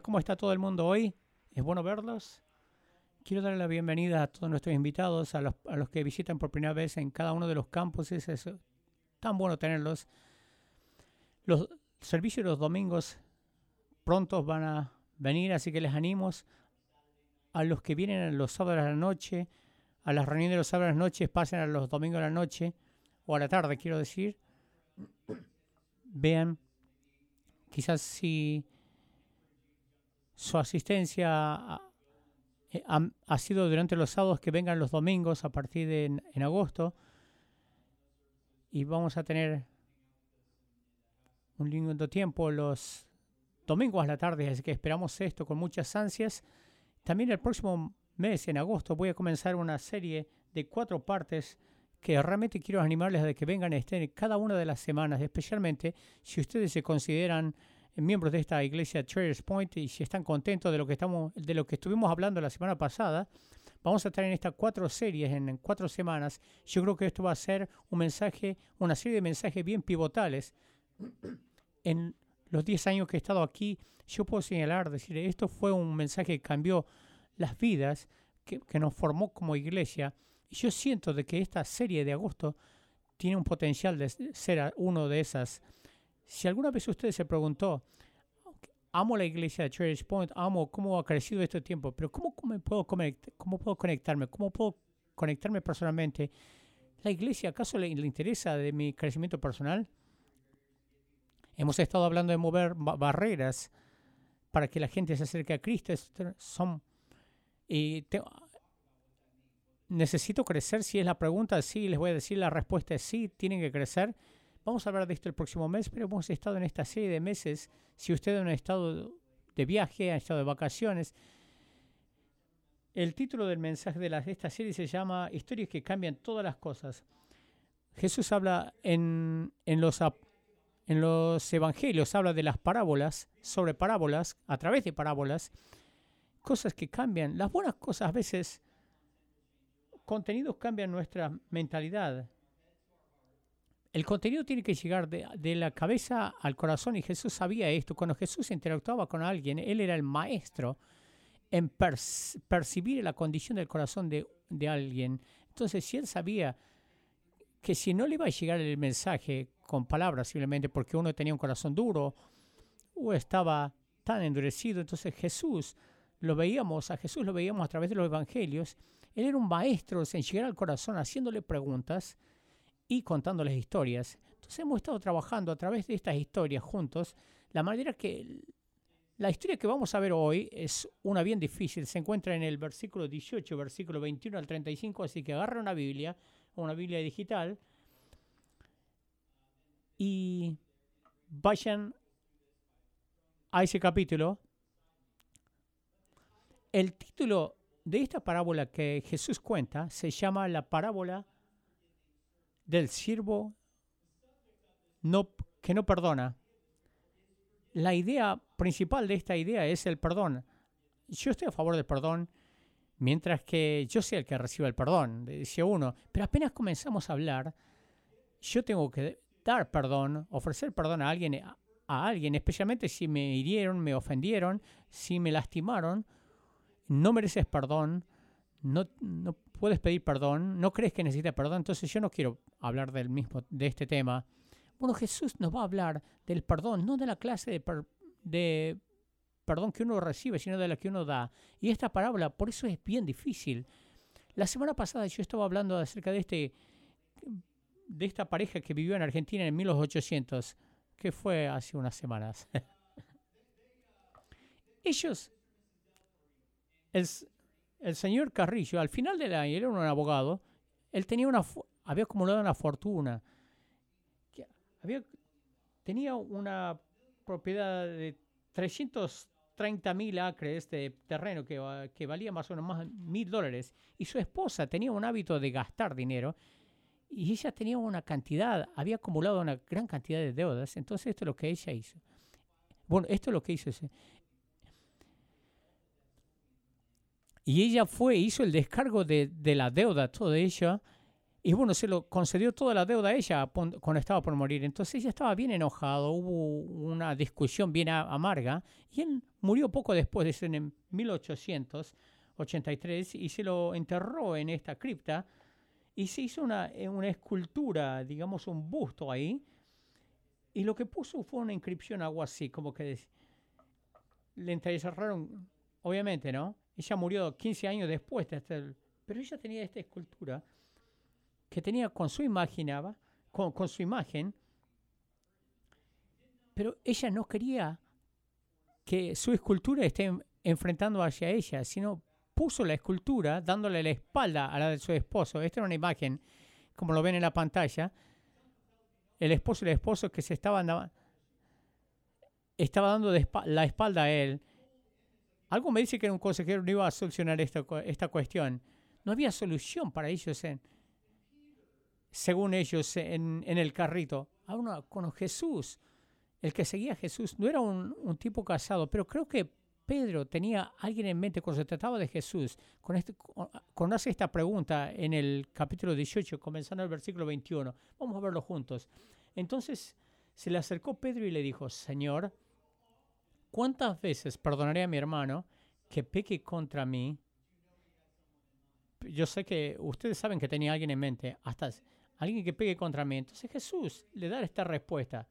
¿Cómo está todo el mundo hoy? Es bueno verlos. Quiero darle la bienvenida a todos nuestros invitados, a los, que visitan por primera vez en cada uno de los campos. Es, tan bueno tenerlos. Los servicios de los domingos prontos van a venir, así que les animo a los que vienen los sábados a la noche, a las reuniones de los sábados a la noche, pasen a los domingos a la noche, o a la tarde, quiero decir. Vean, quizás si su asistencia ha, ha, sido durante los sábados que vengan los domingos a partir de en, en agosto y vamos a tener un lindo tiempo los domingos a la tarde, así que esperamos esto con muchas ansias. También el próximo mes, en agosto, voy a comenzar una serie de cuatro partes que realmente quiero animarles a que vengan a estén cada una de las semanas, especialmente si ustedes se consideran miembros de esta iglesia Traders Point y si están contentos de lo que estamos de lo que estuvimos hablando la semana pasada, vamos a estar en estas cuatro series en cuatro semanas. Yo creo que esto va a ser un mensaje, una serie de mensajes bien pivotales. En los 10 años que he estado aquí, yo puedo señalar, decir, esto fue un mensaje que cambió las vidas, que, que nos formó como iglesia. Y yo siento de que esta serie de agosto tiene un potencial de ser uno de esas si alguna vez usted se preguntó, amo la iglesia de Church Point, amo cómo ha crecido este tiempo, pero ¿cómo, cómo, puedo, cómo puedo conectarme? ¿Cómo puedo conectarme personalmente? ¿La iglesia acaso le, le interesa de mi crecimiento personal? Hemos estado hablando de mover barreras para que la gente se acerque a Cristo. Son, y ¿Necesito crecer? Si es la pregunta, sí, les voy a decir la respuesta es sí, tienen que crecer. Vamos a hablar de esto el próximo mes, pero hemos estado en esta serie de meses. Si usted ha estado de viaje, ha estado de vacaciones, el título del mensaje de, esta serie se llama Historias que cambian todas las cosas. Jesús habla en, en, los, en los evangelios, habla de las parábolas, sobre parábolas, a través de parábolas, cosas que cambian. Las buenas cosas a veces, contenidos cambian nuestra mentalidad, el contenido tiene que llegar de, la cabeza al corazón y Jesús sabía esto. Cuando Jesús interactuaba con alguien, Él era el maestro en percibir la condición del corazón de, alguien. Entonces, si Él sabía que si no le iba a llegar el mensaje con palabras simplemente porque uno tenía un corazón duro o estaba tan endurecido, entonces Jesús lo veíamos, a Jesús lo veíamos a través de los evangelios, él era un maestro en llegar al corazón haciéndole preguntas y contándoles historias. Entonces hemos estado trabajando a través de estas historias juntos, la manera que la historia que vamos a ver hoy es una bien difícil, se encuentra en el versículo 18, versículo 21 al 35, así que agarra una Biblia, una Biblia digital, y vayan a ese capítulo. El título de esta parábola que Jesús cuenta se llama la parábola del siervo que no perdona. La idea principal de esta idea es el perdón. Yo estoy a favor del perdón, mientras que yo sea el que reciba el perdón, decía uno. Pero apenas comenzamos a hablar, yo tengo que dar perdón, ofrecer perdón a alguien, a, alguien, especialmente si me hirieron, me ofendieron, si me lastimaron. No mereces perdón, no puedes pedir perdón, no crees que necesitas perdón, entonces yo no quiero hablar del mismo, de este tema. Bueno, Jesús nos va a hablar del perdón, no de la clase de, de perdón que uno recibe, sino de la que uno da. Y esta parábola, por eso es bien difícil. La semana pasada yo estaba hablando acerca de este de esta pareja que vivió en Argentina en 1800, que fue hace unas semanas. Ellos, el, el señor Carrillo, al final de la él era un abogado, él tenía una, había acumulado una fortuna, había, tenía una propiedad de 330 mil acres de terreno que, que valía más o menos más mil dólares, y su esposa tenía un hábito de gastar dinero, y ella tenía una cantidad, había acumulado una gran cantidad de deudas, entonces esto es lo que ella hizo. Bueno, esto es lo que hizo. Y ella fue, hizo el descargo de, la deuda, todo ella, Y bueno, se lo concedió toda la deuda a ella cuando estaba por morir. Entonces ella estaba bien enojado, hubo una discusión bien amarga y él murió poco después, de eso en 1883, y se lo enterró en esta cripta y se hizo una, eh, una escultura, digamos un busto ahí, y lo que puso fue una inscripción, algo así, como que le enterraron, obviamente, ¿no? Ella murió 15 años después de este, pero ella tenía esta escultura que tenía con su imagen, con, con su imagen, pero ella no quería que su escultura esté enfrentando hacia ella, sino puso la escultura dándole la espalda a la de su esposo. Esta era una imagen, como lo ven en la pantalla, el esposo y el esposo que se estaban estaba dando la espalda a él. Algo me dice que un consejero no iba a solucionar esta, esta cuestión. No había solución para ellos en, según ellos, en, el carrito. Ahora con Jesús, el que seguía a Jesús, no era un, tipo casado, pero creo que Pedro tenía alguien en mente cuando se trataba de Jesús. Con este, cuando hace esta pregunta en el capítulo 18, comenzando el versículo 21. Vamos a verlo juntos. Entonces se le acercó Pedro y le dijo, Señor, ¿cuántas veces perdonaré a mi hermano que peque contra mí? Yo sé que ustedes saben que tenía alguien en mente, hasta alguien que pegue contra mí. Entonces Jesús le da esta respuesta.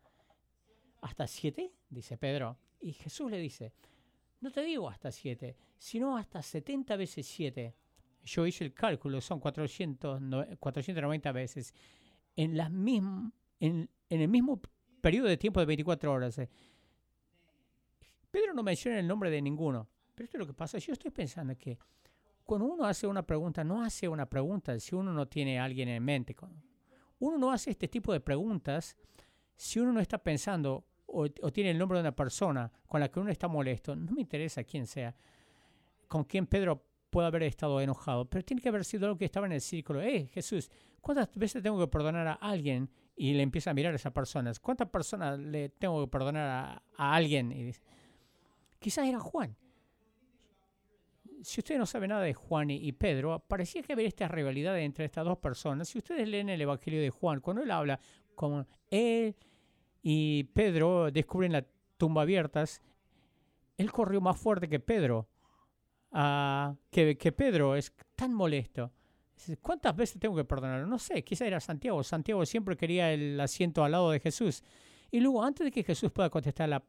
¿Hasta siete? Dice Pedro. Y Jesús le dice, no te digo hasta siete, sino hasta 70 veces siete. Yo hice el cálculo, son 400, 490 veces. En, las en, en el mismo periodo de tiempo de 24 horas. Eh. Pedro no menciona el nombre de ninguno. Pero esto es lo que pasa. Yo estoy pensando que cuando uno hace una pregunta, no hace una pregunta si uno no tiene a alguien en mente. Uno no hace este tipo de preguntas si uno no está pensando o, tiene el nombre de una persona con la que uno está molesto. No me interesa quién sea, con quién Pedro puede haber estado enojado, pero tiene que haber sido algo que estaba en el círculo. Eh, Jesús, ¿cuántas veces tengo que perdonar a alguien? Y le empieza a mirar a esas personas. ¿Cuántas personas le tengo que perdonar a, alguien? Y dice, quizás era Juan si ustedes no saben nada de Juan y, Pedro, parecía que había esta rivalidad entre estas dos personas. Si ustedes leen el Evangelio de Juan, cuando él habla como él y Pedro descubren la tumba abiertas, él corrió más fuerte que Pedro. Uh, que, que, Pedro es tan molesto. ¿Cuántas veces tengo que perdonarlo? No sé, quizá era Santiago. Santiago siempre quería el asiento al lado de Jesús. Y luego, antes de que Jesús pueda contestar la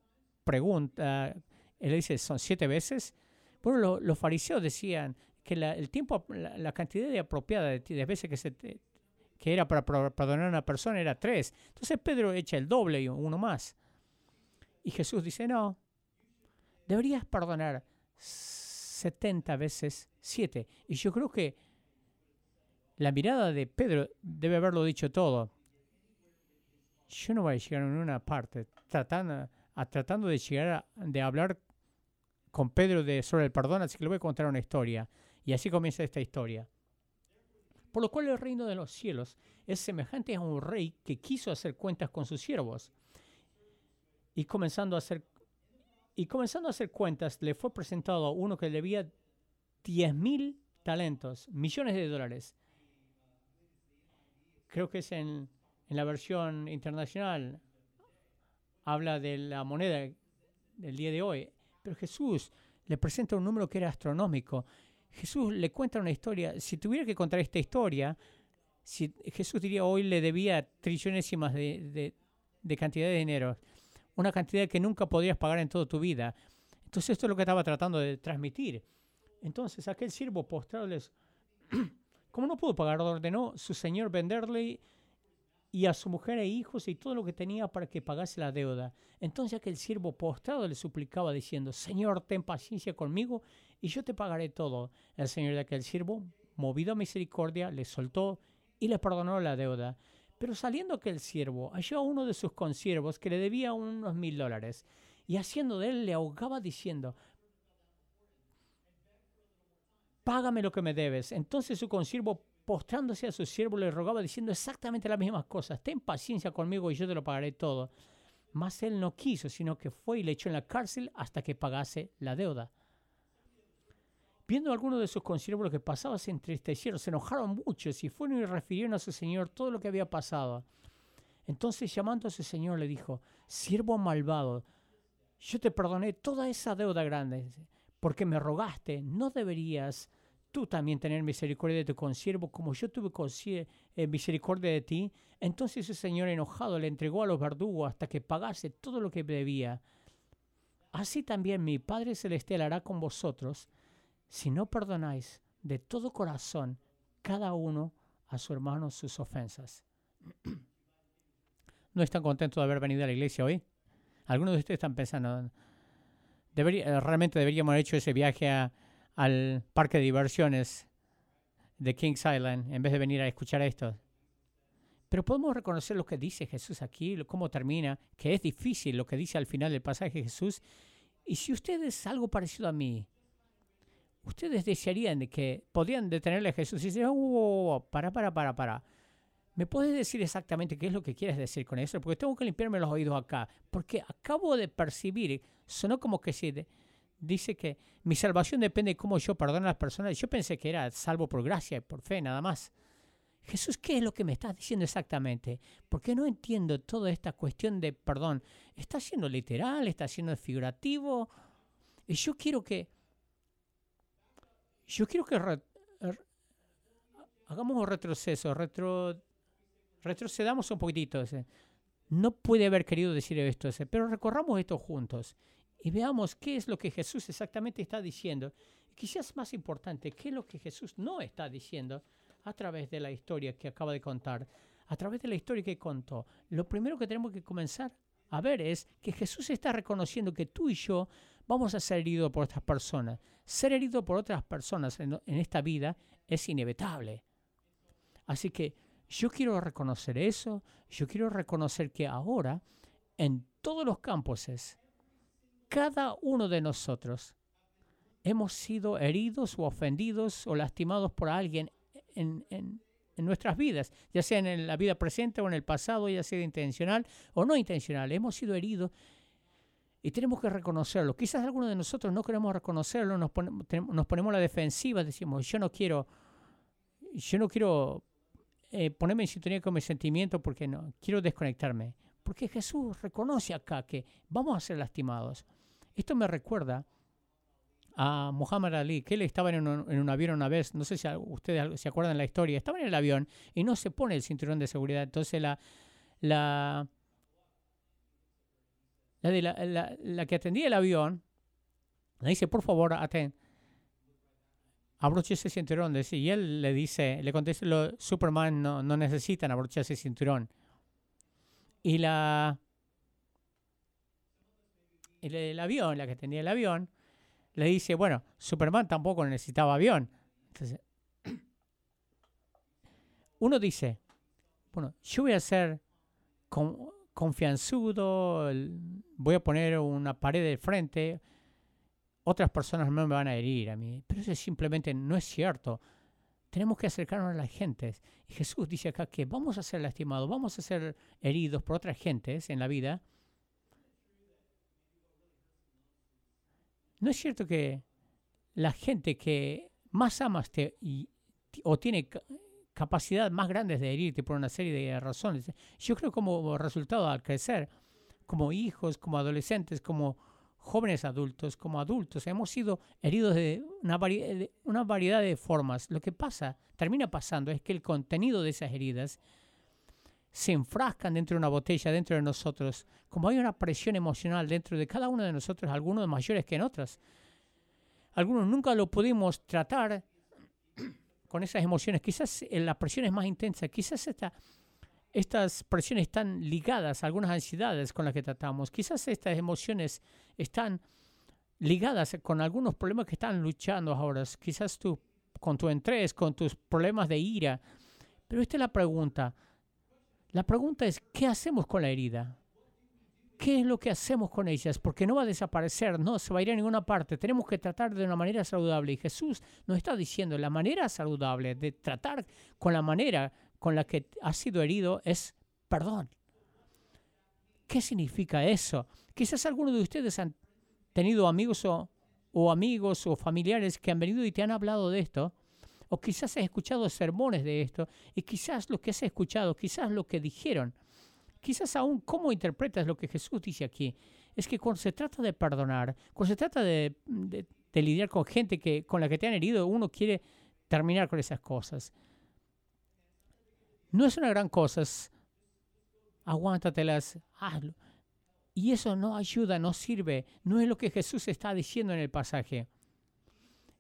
pregunta, él dice, ¿son siete veces? Bueno, los fariseos decían que la, el tiempo, la, cantidad de apropiada de, veces que, se que era para perdonar a una persona era tres. Entonces Pedro echa el doble y uno más. Y Jesús dice, no, deberías perdonar 70 veces 7. Y yo creo que la mirada de Pedro debe haberlo dicho todo. Yo no voy a llegar en una parte tratando, a, tratando de llegar a, de hablar con Pedro de, sobre el perdón, así que le voy a contar una historia. Y así comienza esta historia. Por lo cual el reino de los cielos es semejante a un rey que quiso hacer cuentas con sus siervos. Y comenzando a hacer, y comenzando a hacer cuentas, le fue presentado a uno que debía 10 mil talentos, millones de dólares. Creo que es en, en la versión internacional. Habla de la moneda del día de hoy. Pero Jesús le presenta un número que era astronómico. Jesús le cuenta una historia. Si tuviera que contar esta historia, si Jesús diría hoy le debía trillonésimas de, de, cantidad de dinero, una cantidad que nunca podrías pagar en toda tu vida. Entonces esto es lo que estaba tratando de transmitir. Entonces aquel siervo postrado les, como no pudo pagar, ordenó su señor venderle y a su mujer e hijos y todo lo que tenía para que pagase la deuda. Entonces aquel siervo postrado le suplicaba diciendo, Señor, ten paciencia conmigo y yo te pagaré todo. El señor de aquel siervo, movido a misericordia, le soltó y le perdonó la deuda. Pero saliendo aquel siervo, halló a uno de sus consiervos que le debía unos mil dólares y haciendo de él le ahogaba diciendo, Págame lo que me debes. Entonces su consiervo postrándose a su siervo, le rogaba diciendo exactamente las mismas cosas. Ten paciencia conmigo y yo te lo pagaré todo. Mas él no quiso, sino que fue y le echó en la cárcel hasta que pagase la deuda. Viendo a algunos de sus consiervos lo que pasaba, se entristecieron, se enojaron mucho y fueron y refirieron a su señor todo lo que había pasado. Entonces llamando a su señor le dijo, siervo malvado, yo te perdoné toda esa deuda grande, porque me rogaste, no deberías tú también tener misericordia de tu consiervo, como yo tuve eh, misericordia de ti. Entonces el Señor enojado le entregó a los verdugos hasta que pagase todo lo que debía. Así también mi Padre Celestial hará con vosotros, si no perdonáis de todo corazón cada uno a su hermano sus ofensas. ¿No están contentos de haber venido a la iglesia hoy? Algunos de ustedes están pensando, realmente deberíamos haber hecho ese viaje a, al parque de diversiones de Kings Island en vez de venir a escuchar esto. Pero podemos reconocer lo que dice Jesús aquí, cómo termina, que es difícil lo que dice al final del pasaje Jesús. Y si ustedes algo parecido a mí, ustedes desearían de que podían detenerle a Jesús y decir, oh, para, para, para, para. ¿Me puedes decir exactamente qué es lo que quieres decir con eso? Porque tengo que limpiarme los oídos acá. Porque acabo de percibir, sonó como que si dice que mi salvación depende de cómo yo perdono a las personas. Yo pensé que era salvo por gracia y por fe, nada más. Jesús, ¿qué es lo que me estás diciendo exactamente? Porque no entiendo toda esta cuestión de perdón. ¿Está siendo literal? ¿Está siendo figurativo? Y yo quiero que... Yo quiero que hagamos un retroceso, retro, retrocedamos un poquitito. No puede haber querido decir esto, pero recorramos esto juntos y veamos qué es lo que Jesús exactamente está diciendo. Y quizás más importante, qué es lo que Jesús no está diciendo a través de la historia que acaba de contar, a través de la historia que contó. Lo primero que tenemos que comenzar a ver es que Jesús está reconociendo que tú y yo vamos a ser heridos por otras personas. Ser herido por otras personas en, en esta vida es inevitable. Así que yo quiero reconocer eso, yo quiero reconocer que ahora en todos los campos es cada uno de nosotros hemos sido heridos o ofendidos o lastimados por alguien en, nuestras vidas, ya sea en la vida presente o en el pasado, ya sea intencional o no intencional. Hemos sido heridos y tenemos que reconocerlo. Quizás algunos de nosotros no queremos reconocerlo, nos, ponemos la defensiva, decimos, yo no quiero, yo no quiero eh, ponerme en sintonía con mis sentimientos porque no, quiero desconectarme. Porque Jesús reconoce acá que vamos a ser lastimados. Esto me recuerda a Muhammad Ali, que él estaba en un, avión una vez, no sé si ustedes se acuerdan la historia, estaba en el avión y no se pone el cinturón de seguridad. Entonces la, la, la, que atendía el avión le dice, por favor, atén, abroche ese cinturón. Y él le dice, le contesta, Superman no, no necesitan abrochar ese cinturón. Y la el, avión, la que tenía el avión, le dice, bueno, Superman tampoco necesitaba avión. Uno dice, bueno, yo voy a ser confianzudo, voy a poner una pared de frente, otras personas no me van a herir a mí. Pero eso simplemente no es cierto. Tenemos que acercarnos a las gentes. Y Jesús dice acá que vamos a ser lastimados, vamos a ser heridos por otras gentes en la vida, ¿No es cierto que la gente que más amas y, o tiene capacidad más grandes de herirte por una serie de razones, yo creo como resultado al crecer, como hijos, como adolescentes, como jóvenes adultos, como adultos, hemos sido heridos de una variedad de formas. Lo que pasa, termina pasando, es que el contenido de esas heridas se enfrascan dentro de una botella, dentro de nosotros, como hay una presión emocional dentro de cada uno de nosotros, algunos mayores que en otros. Algunos nunca lo pudimos tratar con esas emociones. Quizás la presión es más intensa, quizás esta, estas presiones están ligadas a algunas ansiedades con las que tratamos, quizás estas emociones están ligadas con algunos problemas que están luchando ahora, quizás tú con tu estrés, con tus problemas de ira. Pero esta es la pregunta. La pregunta es, ¿qué hacemos con la herida? ¿Qué es lo que hacemos con ellas? Porque no va a desaparecer, no se va a ir a ninguna parte. Tenemos que tratar de una manera saludable. Y Jesús nos está diciendo, la manera saludable de tratar con la manera con la que ha sido herido es perdón. ¿Qué significa eso? Quizás algunos de ustedes han tenido amigos o amigos o familiares que han venido y te han hablado de esto, o quizás has escuchado sermones de esto, y quizás lo que has escuchado, quizás lo que dijeron, quizás aún cómo interpretas lo que Jesús dice aquí, es que cuando se trata de perdonar, cuando se trata de, lidiar con gente que, con la que te han herido, uno quiere terminar con esas cosas. No es una gran cosa, aguántatelas, hazlo. Y eso no ayuda, no sirve, no es lo que Jesús está diciendo en el pasaje.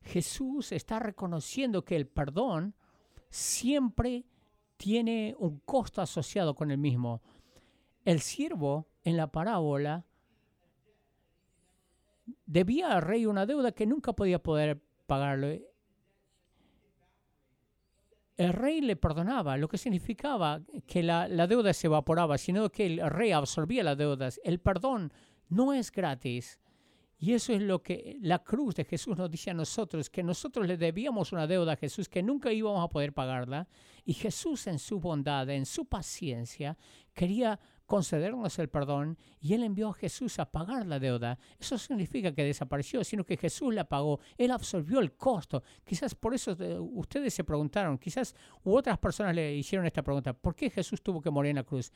Jesús está reconociendo que el perdón siempre tiene un costo asociado con el mismo. El siervo en la parábola debía al rey una deuda que nunca podía poder pagarlo. El rey le perdonaba, lo que significaba que la, la deuda se evaporaba, sino que el rey absorbía las deudas. El perdón no es gratis. Y eso es lo que la cruz de Jesús nos dice a nosotros, que nosotros le debíamos una deuda a Jesús que nunca íbamos a poder pagarla. Y Jesús en su bondad, en su paciencia, quería concedernos el perdón y Él envió a Jesús a pagar la deuda. Eso significa que desapareció, sino que Jesús la pagó. Él absorbió el costo. Quizás por eso eh, ustedes se preguntaron, quizás u otras personas le hicieron esta pregunta, ¿por qué Jesús tuvo que morir en la cruz?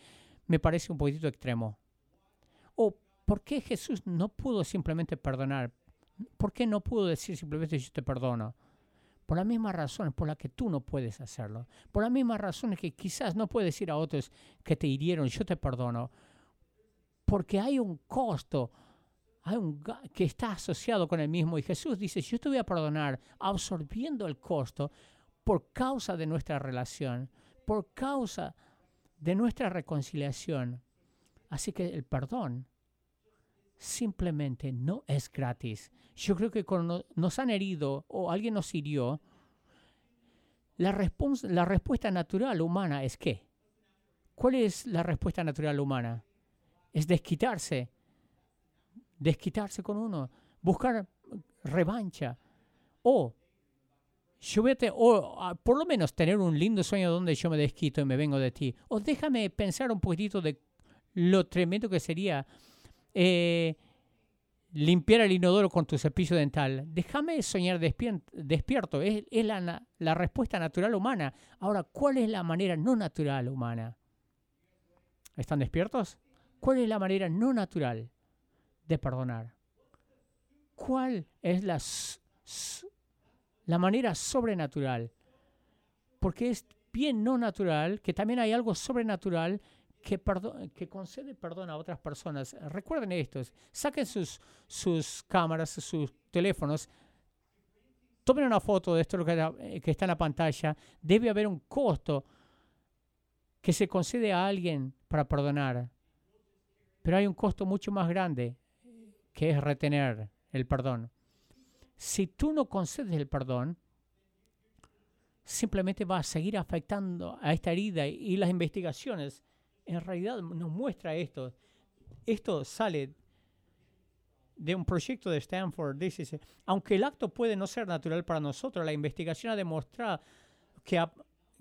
Me parece un poquito extremo. ¿Por qué Jesús no pudo simplemente perdonar? ¿Por qué no pudo decir simplemente yo te perdono? Por las mismas razones por las que tú no puedes hacerlo. Por las mismas razones que quizás no puedes decir a otros que te hirieron, yo te perdono. Porque hay un costo hay un, que está asociado con el mismo. Y Jesús dice, yo te voy a perdonar absorbiendo el costo por causa de nuestra relación, por causa de nuestra reconciliación. Así que el perdón simplemente no es gratis. Yo creo que cuando nos han herido o alguien nos hirió, la, la respuesta natural humana es qué? ¿Cuál es la respuesta natural humana? Es desquitarse, desquitarse con uno, buscar revancha o yo o por lo menos tener un lindo sueño donde yo me desquito y me vengo de ti. O déjame pensar un poquitito de lo tremendo que sería eh, limpiar el inodoro con tu cepillo dental. Déjame soñar despierto. Es, la, respuesta natural humana. Ahora, ¿cuál es la manera no natural humana? ¿Están despiertos? ¿Cuál es la manera no natural de perdonar? ¿Cuál es la manera sobrenatural? Porque es bien no natural que también hay algo sobrenatural que, que concede perdón a otras personas. Recuerden esto, saquen sus, sus cámaras, sus teléfonos, tomen una foto de esto que, que está en la pantalla. Debe haber un costo que se concede a alguien para perdonar. Pero hay un costo mucho más grande que es retener el perdón. Si tú no concedes el perdón, simplemente va a seguir afectando a esta herida y las investigaciones en realidad nos muestra esto. Esto sale de un proyecto de Stanford. Dice, aunque el acto puede no ser natural para nosotros, la investigación ha demostrado que,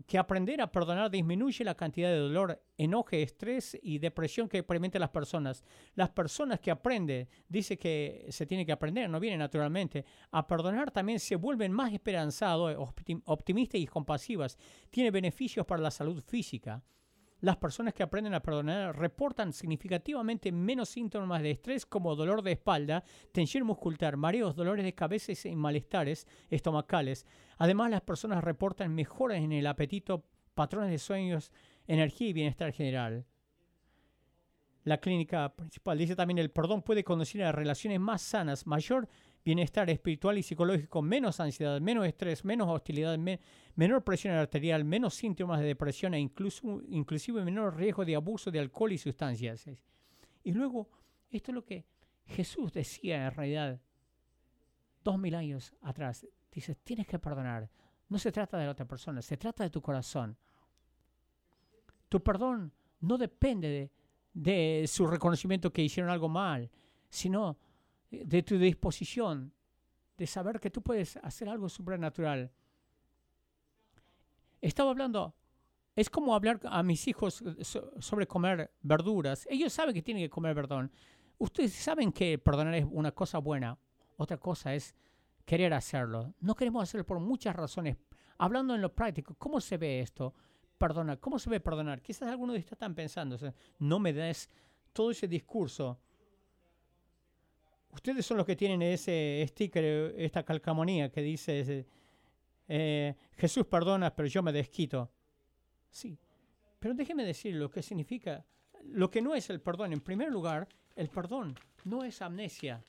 que aprender a perdonar disminuye la cantidad de dolor, enoje, estrés y depresión que experimentan las personas. Las personas que aprenden, dice que se tiene que aprender, no viene naturalmente, a perdonar también se vuelven más esperanzados, optimistas y compasivas. Tiene beneficios para la salud física. Las personas que aprenden a perdonar reportan significativamente menos síntomas de estrés como dolor de espalda, tensión muscular, mareos, dolores de cabeza y malestares estomacales. Además, las personas reportan mejoras en el apetito, patrones de sueños, energía y bienestar general. La clínica principal dice también el perdón puede conducir a relaciones más sanas, mayor bienestar espiritual y psicológico, menos ansiedad, menos estrés, menos hostilidad, menor presión arterial, menos síntomas de depresión e incluso, inclusive menor riesgo de abuso de alcohol y sustancias. Y luego, esto es lo que Jesús decía en realidad dos mil años atrás. Dice, tienes que perdonar. No se trata de la otra persona, se trata de tu corazón. Tu perdón no depende de, de su reconocimiento que hicieron algo mal, sino de tu disposición, de saber que tú puedes hacer algo sobrenatural. Estaba hablando, es como hablar a mis hijos sobre comer verduras. Ellos saben que tienen que comer perdón. Ustedes saben que perdonar es una cosa buena. Otra cosa es querer hacerlo. No queremos hacerlo por muchas razones. Hablando en lo práctico, ¿cómo se ve esto? Perdonar. ¿Cómo se ve perdonar? Quizás algunos de ustedes están pensando, no me des todo ese discurso. Ustedes son los que tienen ese sticker, esta calcamonía que dice, eh, Jesús perdona, pero yo me desquito. Sí, pero déjeme decir lo que significa, lo que no es el perdón. En primer lugar, el perdón no es amnesia.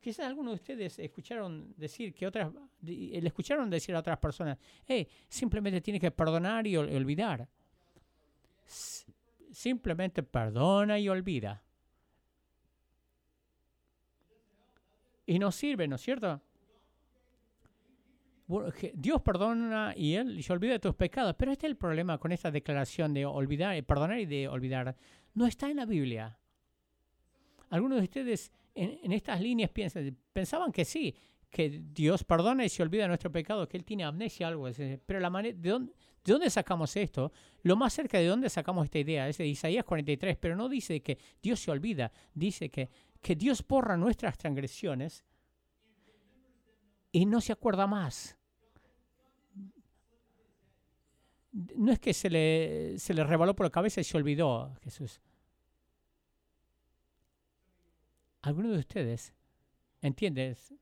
Quizás algunos de ustedes escucharon decir que otras, le escucharon decir a otras personas, hey, simplemente tiene que perdonar y olvidar. simplemente perdona y olvida. Y no sirve, ¿no es cierto? Dios perdona y Él se olvida de tus pecados. Pero este es el problema con esta declaración de olvidar, perdonar y de olvidar. No está en la Biblia. Algunos de ustedes en, estas líneas piensan, pensaban que sí, que Dios perdona y se olvida de nuestro pecado, que Él tiene amnesia, algo. Pero la manera, ¿de dónde, ¿de dónde sacamos esto? Lo más cerca de dónde sacamos esta idea es de Isaías 43, pero no dice que Dios se olvida, dice que, que Dios borra nuestras transgresiones y no se acuerda más. No es que se le, se le rebaló por la cabeza y se olvidó Jesús. algunos de ustedes, ¿entiendes?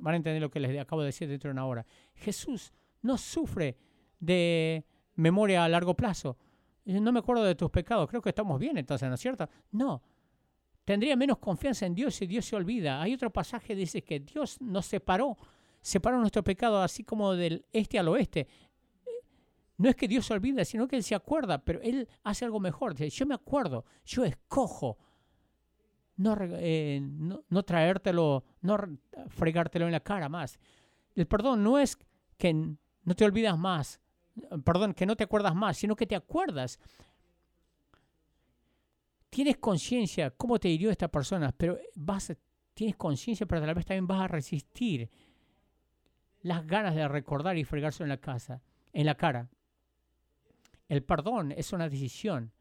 Van a entender lo que les acabo de decir dentro de una hora. Jesús no sufre de memoria a largo plazo. No me acuerdo de tus pecados, creo que estamos bien entonces, ¿no es cierto? No. Tendría menos confianza en Dios si Dios se olvida. Hay otro pasaje que dice que Dios nos separó, separó nuestro pecado así como del este al oeste. No es que Dios se olvida, sino que Él se acuerda, pero Él hace algo mejor. Yo me acuerdo, yo escojo eh, no, no, traértelo, no fregártelo en la cara más. El perdón no es que no te olvidas más, perdón, que no te acuerdas más, sino que te acuerdas. Tienes conciencia cómo te hirió esta persona, pero vas, tienes conciencia, pero a la vez también vas a resistir las ganas de recordar y fregárselo en la casa, en la cara. El perdón es una decisión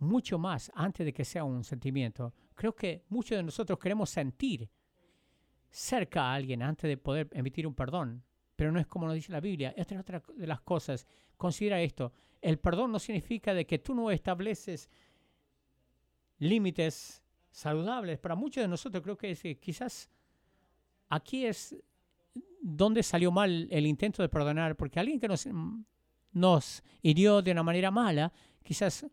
mucho más antes de que sea un sentimiento creo que muchos de nosotros queremos sentir cerca a alguien antes de poder emitir un perdón, pero no es como nos dice la Biblia. Esta es otra de las cosas. Considera esto. El perdón no significa de que tú no estableces límites saludables. Para muchos de nosotros creo que quizás aquí es donde salió mal el intento de perdonar, porque alguien que nos, nos hirió de una manera mala, quizás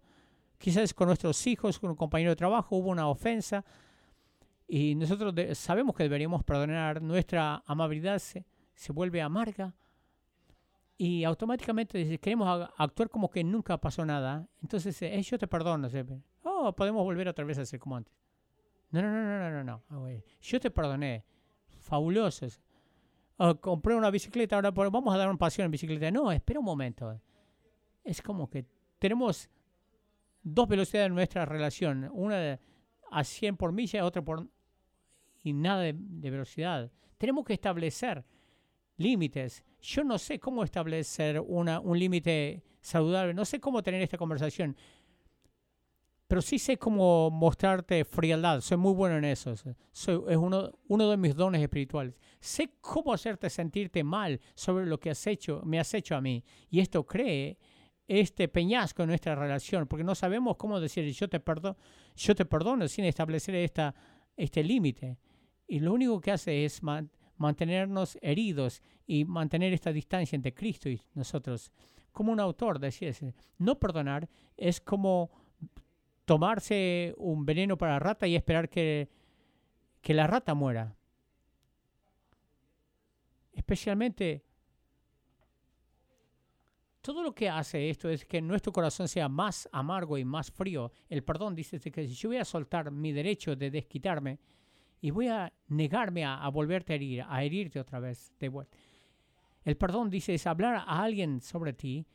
Quizás con nuestros hijos, con un compañero de trabajo, hubo una ofensa y nosotros sabemos que deberíamos perdonar. Nuestra amabilidad se, se vuelve amarga y automáticamente queremos actuar como que nunca pasó nada. Entonces, eh, yo te perdono. Oh, podemos volver otra vez a ser como antes. No, no, no, no, no, no. Ah, yo te perdoné. Fabuloso. Oh, compré una bicicleta, ahora vamos a dar un paseo en bicicleta. No, espera un momento. Es como que tenemos dos velocidades en nuestra relación, una a 100 por milla, otra por... y nada de, velocidad. Tenemos que establecer límites. Yo no sé cómo establecer una, un límite saludable, no sé cómo tener esta conversación, pero sí sé cómo mostrarte frialdad. Soy muy bueno en eso. Soy, es uno, uno de mis dones espirituales. Sé cómo hacerte sentirte mal sobre lo que has hecho, me has hecho a mí. Y esto cree este peñasco en nuestra relación, porque no sabemos cómo decir yo te perdono, yo te perdono sin establecer esta, este límite. Y lo único que hace es mantenernos heridos y mantener esta distancia entre Cristo y nosotros. Como un autor decía, no perdonar es como tomarse un veneno para rata y esperar que, que la rata muera. Especialmente todo lo que hace esto es que nuestro corazón sea más amargo y más frío. El perdón dice que si yo voy a soltar mi derecho de desquitarme y voy a negarme a, volverte a herir, a herirte otra vez de vuelta. El perdón dice es hablar a alguien sobre ti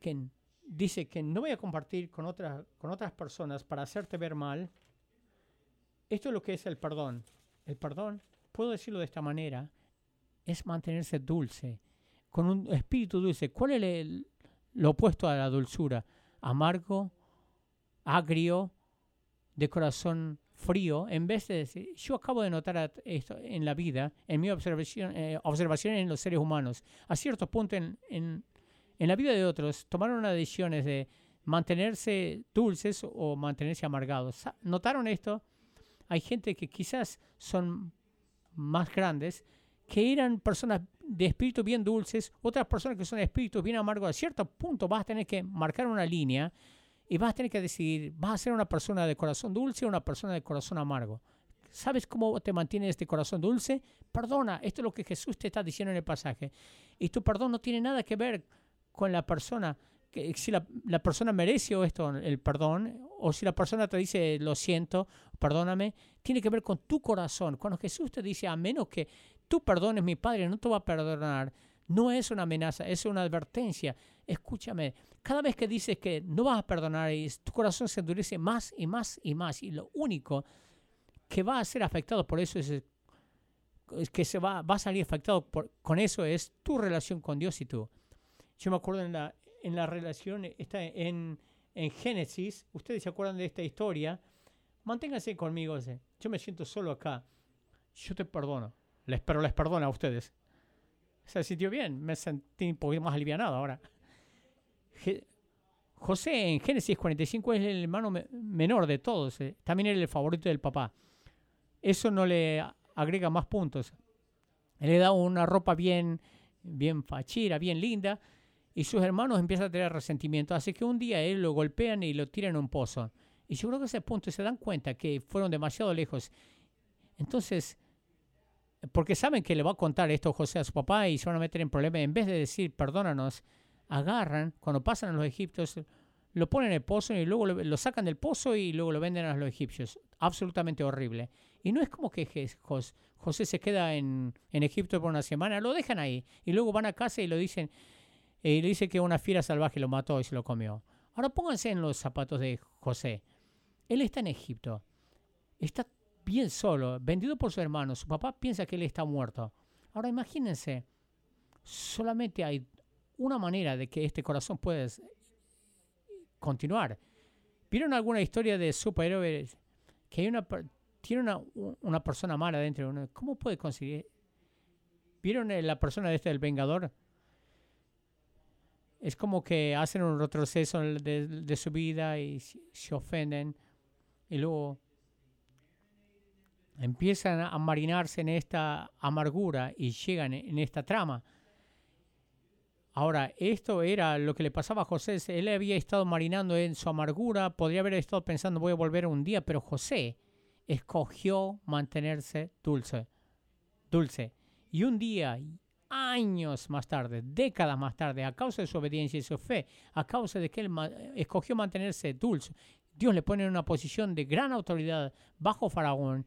que dice que no voy a compartir con, otras con otras personas para hacerte ver mal. Esto es lo que es el perdón. El perdón, puedo decirlo de esta manera, es mantenerse dulce, con un espíritu dulce. ¿Cuál es el, lo opuesto a la dulzura, amargo, agrio, de corazón frío, en vez de decir, yo acabo de notar esto en la vida, en mi observación, eh, en los seres humanos, a cierto punto en, en la vida de otros, tomaron una decisiones de mantenerse dulces o mantenerse amargados. ¿Notaron esto? Hay gente que quizás son más grandes, que eran personas de espíritu bien dulces, otras personas que son de espíritu bien amargos. A cierto punto vas a tener que marcar una línea y vas a tener que decidir, ¿vas a ser una persona de corazón dulce o una persona de corazón amargo? ¿Sabes cómo te mantiene este corazón dulce? Perdona, esto es lo que Jesús te está diciendo en el pasaje. Y tu perdón no tiene nada que ver con la persona, que si la, persona merece esto, el perdón, o si la persona te dice, lo siento, perdóname, tiene que ver con tu corazón. Cuando Jesús te dice, a menos que tú perdones, mi Padre no te va a perdonar, no es una amenaza, es una advertencia. Escúchame, cada vez que dices que no vas a perdonar, tu corazón se endurece más y más y más. Y lo único que va a ser afectado por eso es, que se va, va a salir afectado por, con eso es tu relación con Dios y tú. Yo me acuerdo en la, en la relación, está en, en Génesis, ustedes se acuerdan de esta historia, manténganse conmigo, yo me siento solo acá, yo te perdono, les, pero les perdono a ustedes. Se sintió bien, me sentí un poquito más aliviado ahora. José en Génesis 45 es el hermano menor de todos, también era el favorito del papá. Eso no le agrega más puntos. Le da una ropa bien, bien fachira, bien linda, y sus hermanos empiezan a tener resentimiento. Así que un día él lo golpean y lo tiran en un pozo. Y yo creo que a ese punto se dan cuenta que fueron demasiado lejos. Entonces, porque saben que le va a contar esto José a su papá y se van a meter en problemas, en vez de decir perdónanos, agarran, cuando pasan a los egipcios, lo ponen en el pozo y luego lo, sacan del pozo y luego lo venden a los egipcios. Absolutamente horrible. Y no es como que José se queda en, en Egipto por una semana, lo dejan ahí y luego van a casa y lo dicen, y le dice que una fiera salvaje lo mató y se lo comió. Ahora pónganse en los zapatos de José. Él está en Egipto. Está bien solo, vendido por su hermano. Su papá piensa que él está muerto. Ahora imagínense, solamente hay una manera de que este corazón pueda continuar. ¿Vieron alguna historia de superhéroes que hay una, tiene una, una persona mala dentro? ¿Cómo puede conseguir? ¿Vieron la persona de este del Vengador? Es como que hacen un retroceso de, de su vida y se ofenden y luego empiezan a marinarse en esta amargura y llegan en esta trama. Ahora, esto era lo que le pasaba a José. Él había estado marinando en su amargura, podría haber estado pensando voy a volver un día, pero José escogió mantenerse dulce, dulce. Y un día, años más tarde, décadas más tarde, a causa de su obediencia y su fe, a causa de que él escogió mantenerse dulce, Dios le pone en una posición de gran autoridad bajo Faraón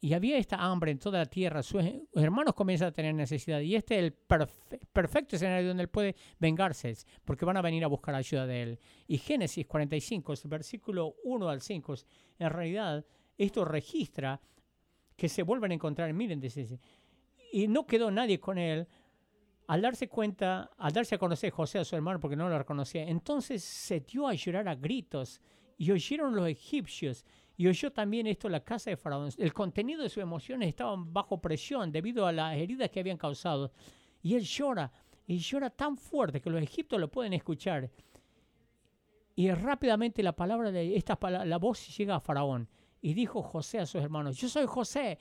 y había esta hambre en toda la tierra, sus hermanos comienzan a tener necesidad y este es el perfecto escenario donde él puede vengarse, porque van a venir a buscar ayuda de él. Y Génesis 45, versículo 1 al 5, en realidad esto registra que se vuelven a encontrar, miren, dice, y no quedó nadie con él. Al darse cuenta, al darse a conocer José a su hermano porque no lo reconocía, entonces se dio a llorar a gritos y oyeron los egipcios y oyó también esto la casa de Faraón. El contenido de sus emociones estaban bajo presión debido a las heridas que habían causado. Y él llora, y llora tan fuerte que los egipcios lo pueden escuchar. Y rápidamente la palabra de esta la voz llega a Faraón. Y dijo José a sus hermanos, yo soy José,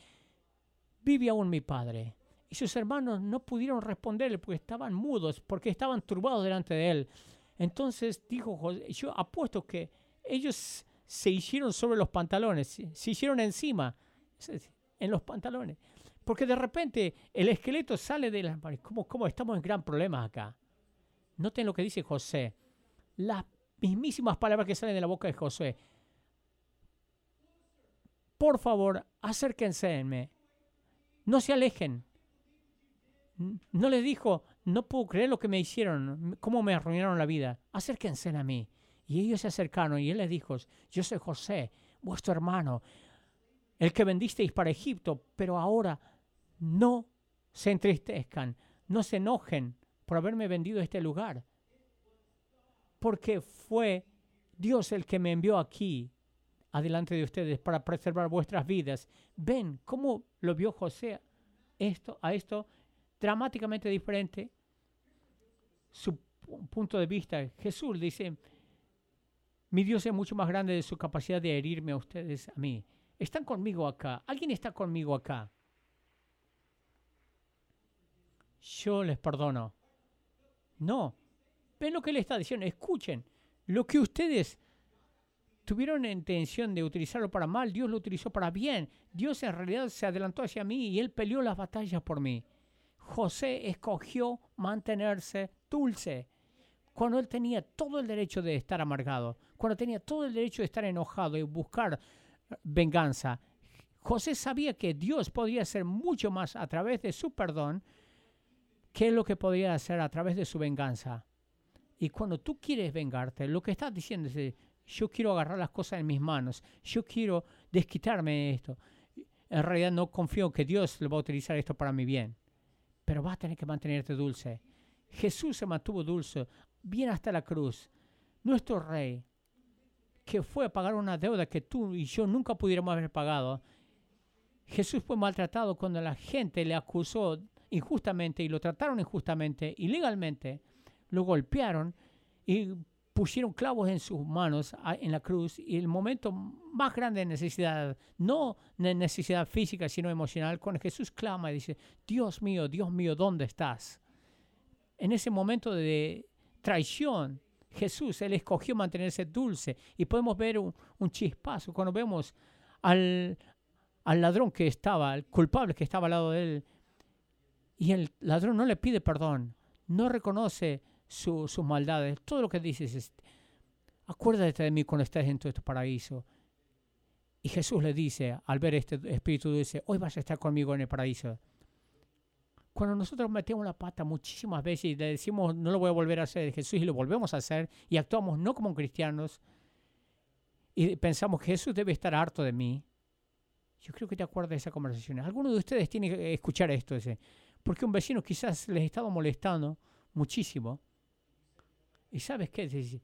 vive aún mi padre. Y sus hermanos no pudieron responderle porque estaban mudos, porque estaban turbados delante de él. Entonces dijo José, yo apuesto que ellos se hicieron sobre los pantalones, se hicieron encima, en los pantalones. Porque de repente el esqueleto sale de las manos. ¿Cómo, estamos en gran problema acá? Noten lo que dice José. Las mismísimas palabras que salen de la boca de José. Por favor, acérquense No se alejen. No les dijo, no puedo creer lo que me hicieron, cómo me arruinaron la vida. Acérquense a mí. Y ellos se acercaron y él les dijo, yo soy José, vuestro hermano, el que vendisteis para Egipto, pero ahora no se entristezcan, no se enojen por haberme vendido este lugar, porque fue Dios el que me envió aquí adelante de ustedes para preservar vuestras vidas. Ven cómo lo vio José esto, a esto dramáticamente diferente. Su punto de vista. Jesús dice, mi Dios es mucho más grande de su capacidad de herirme a ustedes, a mí. Están conmigo acá. ¿Alguien está conmigo acá? Yo les perdono. No. Ven lo que le está diciendo. Escuchen. Lo que ustedes tuvieron intención de utilizarlo para mal, Dios lo utilizó para bien. Dios en realidad se adelantó hacia mí y Él peleó las batallas por mí. José escogió mantenerse dulce cuando él tenía todo el derecho de estar amargado, cuando tenía todo el derecho de estar enojado y buscar venganza. José sabía que Dios podía hacer mucho más a través de su perdón que lo que podía hacer a través de su venganza. Y cuando tú quieres vengarte, lo que estás diciendo es, yo quiero agarrar las cosas en mis manos, yo quiero desquitarme de esto. En realidad no confío que Dios le va a utilizar esto para mi bien, pero vas a tener que mantenerte dulce. Jesús se mantuvo dulce, bien hasta la cruz. Nuestro rey, que fue a pagar una deuda que tú y yo nunca pudiéramos haber pagado. Jesús fue maltratado cuando la gente le acusó injustamente y lo trataron injustamente, ilegalmente, lo golpearon y pusieron clavos en sus manos en la cruz y el momento más grande de necesidad, no de necesidad física, sino emocional, cuando Jesús clama y dice, Dios mío, Dios mío, ¿dónde estás? En ese momento de traición, Jesús, Él escogió mantenerse dulce y podemos ver un, chispazo cuando vemos al, al ladrón que estaba, al culpable que estaba al lado de él, y el ladrón no le pide perdón, no reconoce sus maldades. Todo lo que dices es, acuérdate de mí cuando estés en tu paraíso. Y Jesús le dice, al ver este espíritu, dice, hoy vas a estar conmigo en el paraíso. Cuando nosotros metemos la pata muchísimas veces y le decimos, no lo voy a volver a hacer, Jesús, y lo volvemos a hacer, y actuamos no como cristianos, y pensamos Jesús debe estar harto de mí, yo creo que te acuerdas de esa conversación. Algunos de ustedes tienen que escuchar esto, ese, porque un vecino quizás les estaba molestando muchísimo, ¿Y sabes qué?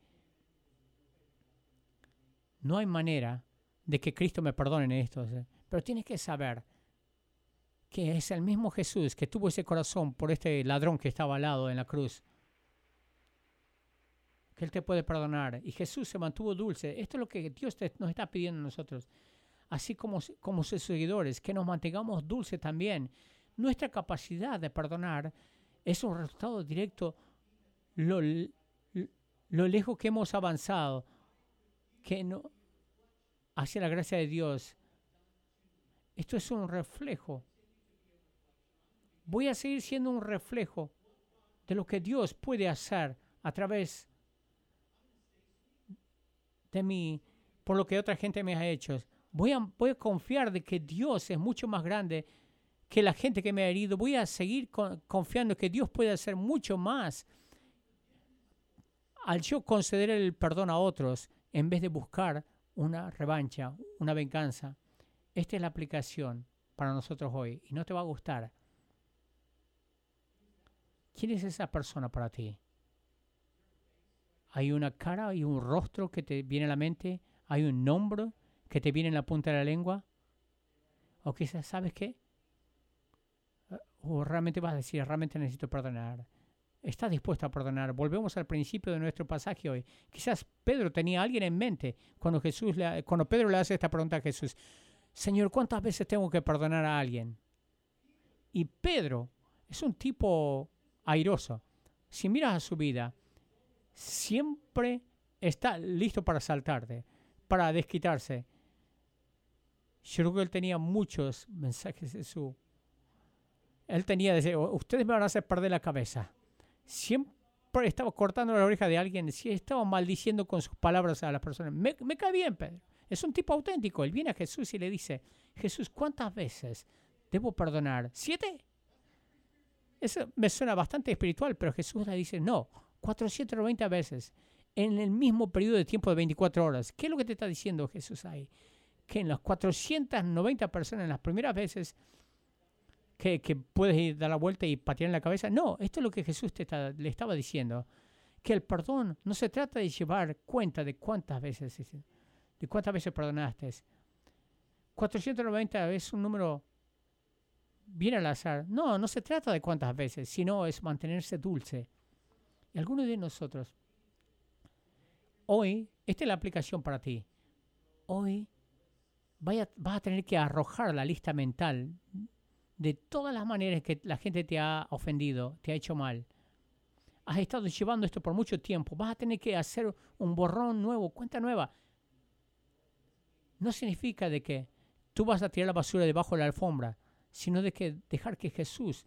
No hay manera de que Cristo me perdone esto. Pero tienes que saber que es el mismo Jesús que tuvo ese corazón por este ladrón que estaba al lado en la cruz. Que Él te puede perdonar. Y Jesús se mantuvo dulce. Esto es lo que Dios nos está pidiendo a nosotros. Así como, como sus seguidores, que nos mantengamos dulces también. Nuestra capacidad de perdonar es un resultado directo lo, lo lejos que hemos avanzado, que no, hacia la gracia de Dios. Esto es un reflejo. Voy a seguir siendo un reflejo de lo que Dios puede hacer a través de mí, por lo que otra gente me ha hecho. Voy a, voy confiar de que Dios es mucho más grande que la gente que me ha herido. Voy a seguir confiando que Dios puede hacer mucho más al yo conceder el perdón a otros en vez de buscar una revancha, una venganza, esta es la aplicación para nosotros hoy y no te va a gustar. ¿Quién es esa persona para ti? ¿Hay una cara, y un rostro que te viene a la mente? ¿Hay un nombre que te viene en la punta de la lengua? ¿O quizás sabes qué? ¿O realmente vas a decir, realmente necesito perdonar? Está dispuesto a perdonar. Volvemos al principio de nuestro pasaje hoy. Quizás Pedro tenía a alguien en mente cuando, Jesús le, cuando Pedro le hace esta pregunta a Jesús. Señor, ¿cuántas veces tengo que perdonar a alguien? Y Pedro es un tipo airoso. Si miras a su vida, siempre está listo para saltarte, para desquitarse. Yo creo que él tenía muchos mensajes de su... Él tenía, decir, ustedes me van a hacer perder la cabeza siempre estaba cortando la oreja de alguien, si estaba maldiciendo con sus palabras a las personas. Me, cae bien, Pedro. Es un tipo auténtico. Él viene a Jesús y le dice, Jesús, ¿cuántas veces debo perdonar? ¿Siete? Eso me suena bastante espiritual, pero Jesús le dice, no, 490 veces en el mismo periodo de tiempo de 24 horas. ¿Qué es lo que te está diciendo Jesús ahí? Que en las 490 personas, en las primeras veces, que, puedes ir, dar la vuelta y patear en la cabeza. No, esto es lo que Jesús te le estaba diciendo. Que el perdón no se trata de llevar cuenta de cuántas veces, de cuántas veces perdonaste. 490 es un número bien al azar. No, no se trata de cuántas veces, sino es mantenerse dulce. Y algunos de nosotros, hoy, esta es la aplicación para ti. Hoy vaya, vas a tener que arrojar la lista mental de todas las maneras que la gente te ha ofendido, te ha hecho mal. Has estado llevando esto por mucho tiempo. Vas a tener que hacer un borrón nuevo, cuenta nueva. No significa de que tú vas a tirar la basura debajo de la alfombra, sino de que dejar que Jesús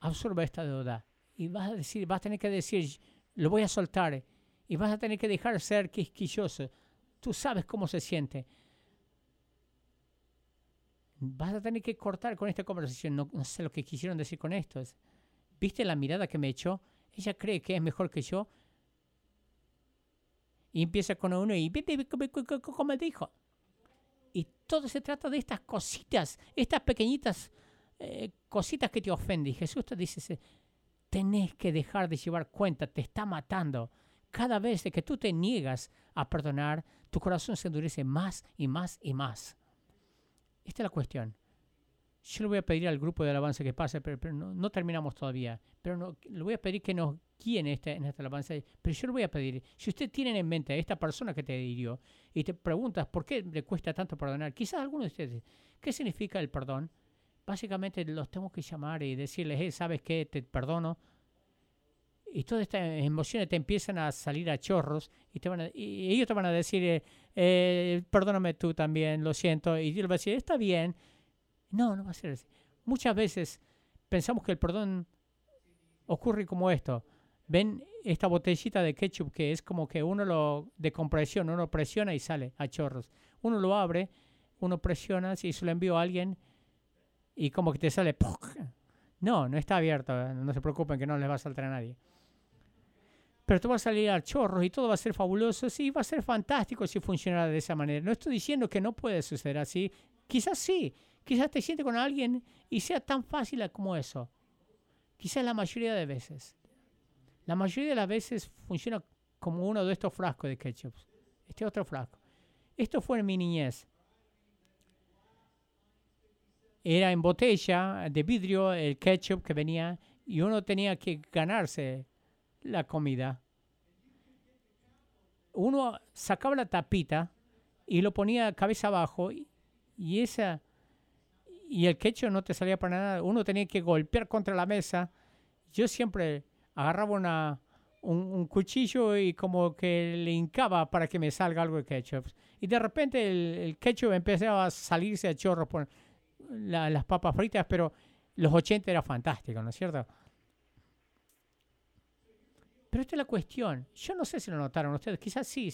absorba esta deuda. Y vas a decir, vas a tener que decir, lo voy a soltar. Y vas a tener que dejar de ser quisquilloso. Tú sabes cómo se siente. Vas a tener que cortar con esta conversación. No, sé lo que quisieron decir con esto. ¿Viste la mirada que me echó? Ella cree que es mejor que yo. Y empieza con uno y como dijo. Y todo se trata de estas cositas, estas pequeñitas eh, cositas que te ofenden. Y Jesús te dice, tenés que dejar de llevar cuenta, te está matando. Cada vez que tú te niegas a perdonar, tu corazón se endurece más y más y más. Esta es la cuestión. Yo le voy a pedir al grupo de alabanza que pase, pero, no, terminamos todavía. Pero no, le voy a pedir que nos guíen este, en esta alabanza. Pero yo le voy a pedir, si usted tiene en mente a esta persona que te hirió y te preguntas por qué le cuesta tanto perdonar, quizás alguno de ustedes, ¿qué significa el perdón? Básicamente los tengo que llamar y decirles, hey, ¿sabes qué? Te perdono. Y todas estas emociones te empiezan a salir a chorros y, te van y ellos te van a decir, eh, eh, perdóname tú también, lo siento. Y le voy a decir, está bien no, no va a ser así. Muchas veces pensamos que el perdón ocurre como esto. Ven esta botellita de ketchup que es como que uno lo de compresión, uno presiona y sale a chorros. Uno lo abre, uno presiona y se lo envío a alguien y como que te sale. No, no está abierto. No se preocupen que no les va a saltar a nadie. Pero tú vas a salir a chorros y todo va a ser fabuloso. Sí, va a ser fantástico si funcionara de esa manera. No estoy diciendo que no puede suceder así. Quizás sí. Quizás te sientes con alguien y sea tan fácil como eso. Quizás la mayoría de veces. La mayoría de las veces funciona como uno de estos frascos de ketchup. Este otro frasco. Esto fue en mi niñez. Era en botella de vidrio el ketchup que venía y uno tenía que ganarse la comida. Uno sacaba la tapita y lo ponía cabeza abajo y esa y el quecho no te salía para nada. Uno tenía que golpear contra la mesa. Yo siempre agarraba una, un, cuchillo y como que le hincaba para que me salga algo de ketchup. Y de repente el, ketchup empezaba a salirse a chorros por las papas fritas, pero los 80 era fantástico, ¿no es cierto? Pero esta es la cuestión. Yo no sé si lo notaron ustedes, quizás sí.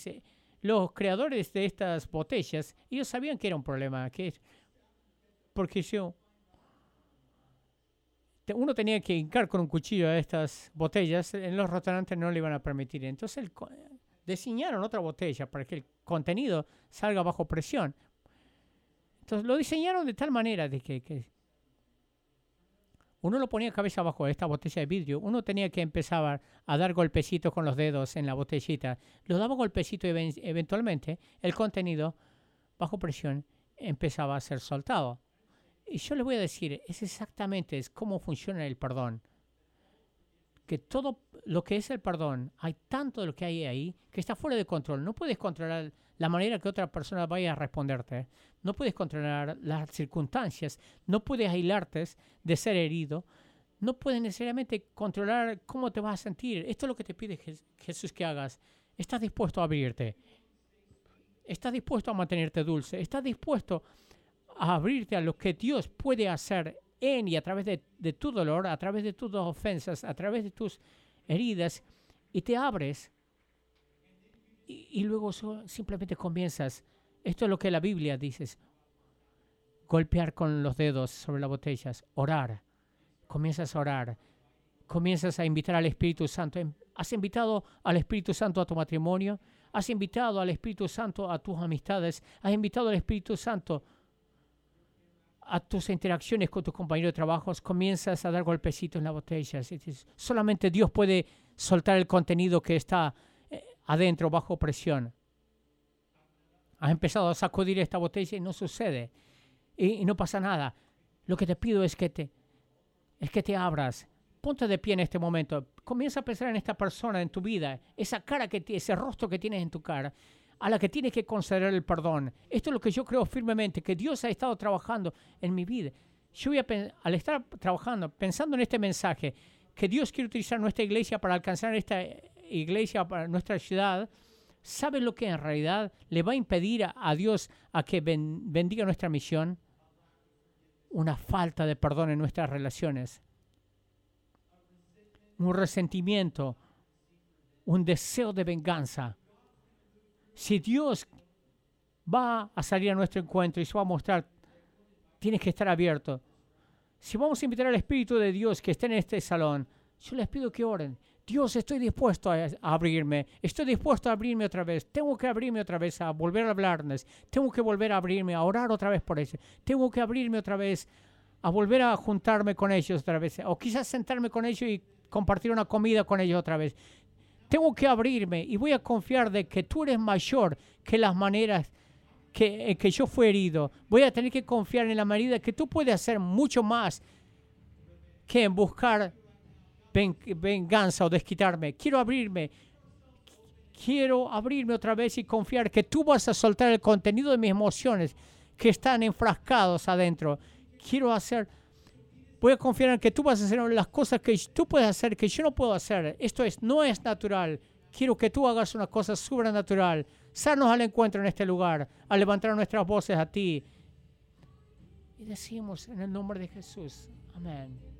los creadores de estas botellas, ellos sabían que era un problema, que porque yo uno tenía que hincar con un cuchillo a estas botellas, en los restaurantes no le iban a permitir. Entonces diseñaron otra botella para que el contenido salga bajo presión. Entonces lo diseñaron de tal manera de que, uno lo ponía cabeza abajo de esta botella de vidrio, uno tenía que empezar a, dar golpecitos con los dedos en la botellita. Lo daba golpecitos y eventualmente el contenido bajo presión empezaba a ser soltado. Y yo les voy a decir, es exactamente es cómo funciona el perdón. Que todo lo que es el perdón, hay tanto de lo que hay ahí que está fuera de control. No puedes controlar la manera que otra persona vaya a responderte. No puedes controlar las circunstancias. No puedes aislarte de ser herido. No puedes necesariamente controlar cómo te vas a sentir. Esto es lo que te pide Jesús que hagas. Estás dispuesto a abrirte. Estás dispuesto a mantenerte dulce. Estás dispuesto a abrirte a lo que Dios puede hacer en y a través de, tu dolor, a través de tus ofensas, a través de tus heridas, y te abres y, luego simplemente comienzas. Esto es lo que la Biblia dice. Golpear con los dedos sobre las botellas, orar. Comienzas a orar. Comienzas a invitar al Espíritu Santo. Em, ¿Has invitado al Espíritu Santo a tu matrimonio? ¿Has invitado al Espíritu Santo a tus amistades? ¿Has invitado al Espíritu Santo a tus interacciones con tus compañeros de trabajo, comienzas a dar golpecitos en la botella. Solamente Dios puede soltar el contenido que está adentro bajo presión. Has empezado a sacudir esta botella y no sucede. Y, no pasa nada. Lo que te pido es que te, es que te abras. Ponte de pie en este momento. Comienza a pensar en esta persona en tu vida, esa cara que ese rostro que tienes en tu cara, a la que tienes que conceder el perdón. Esto es lo que yo creo firmemente, que Dios ha estado trabajando en mi vida. Yo voy a, al estar trabajando, pensando en este mensaje, que Dios quiere utilizar nuestra iglesia para alcanzar esta iglesia, para nuestra ciudad, ¿sabe lo que en realidad le va a impedir a, Dios a que bendiga nuestra misión? Una falta de perdón en nuestras relaciones, un resentimiento, un deseo de venganza. Si Dios va a salir a nuestro encuentro y se va a mostrar, tienes que estar abierto. Si vamos a invitar al Espíritu de Dios que esté en este salón, yo les pido que oren. Dios, estoy dispuesto a, abrirme, estoy dispuesto a abrirme otra vez, tengo que abrirme otra vez a volver a hablarles, tengo que volver a abrirme, a orar otra vez por ellos, tengo que abrirme otra vez, a volver a juntarme con ellos otra vez, o quizás sentarme con ellos y compartir una comida con ellos otra vez. Tengo que abrirme y voy a confiar de que tú eres mayor que las maneras que, que yo fui herido. Voy a tener que confiar en la medida que tú puedes hacer mucho más que en buscar venganza o desquitarme. Quiero abrirme. Quiero abrirme otra vez y confiar que tú vas a soltar el contenido de mis emociones que están enfrascados adentro. Quiero hacer, voy a confiar en que tú vas a hacer las cosas que tú puedes hacer que yo no puedo hacer. Esto es, no es natural. Quiero que tú hagas una cosa sobrenatural. Sarnos al encuentro en este lugar, a levantar nuestras voces a ti. Y decimos en el nombre de Jesús. Amén.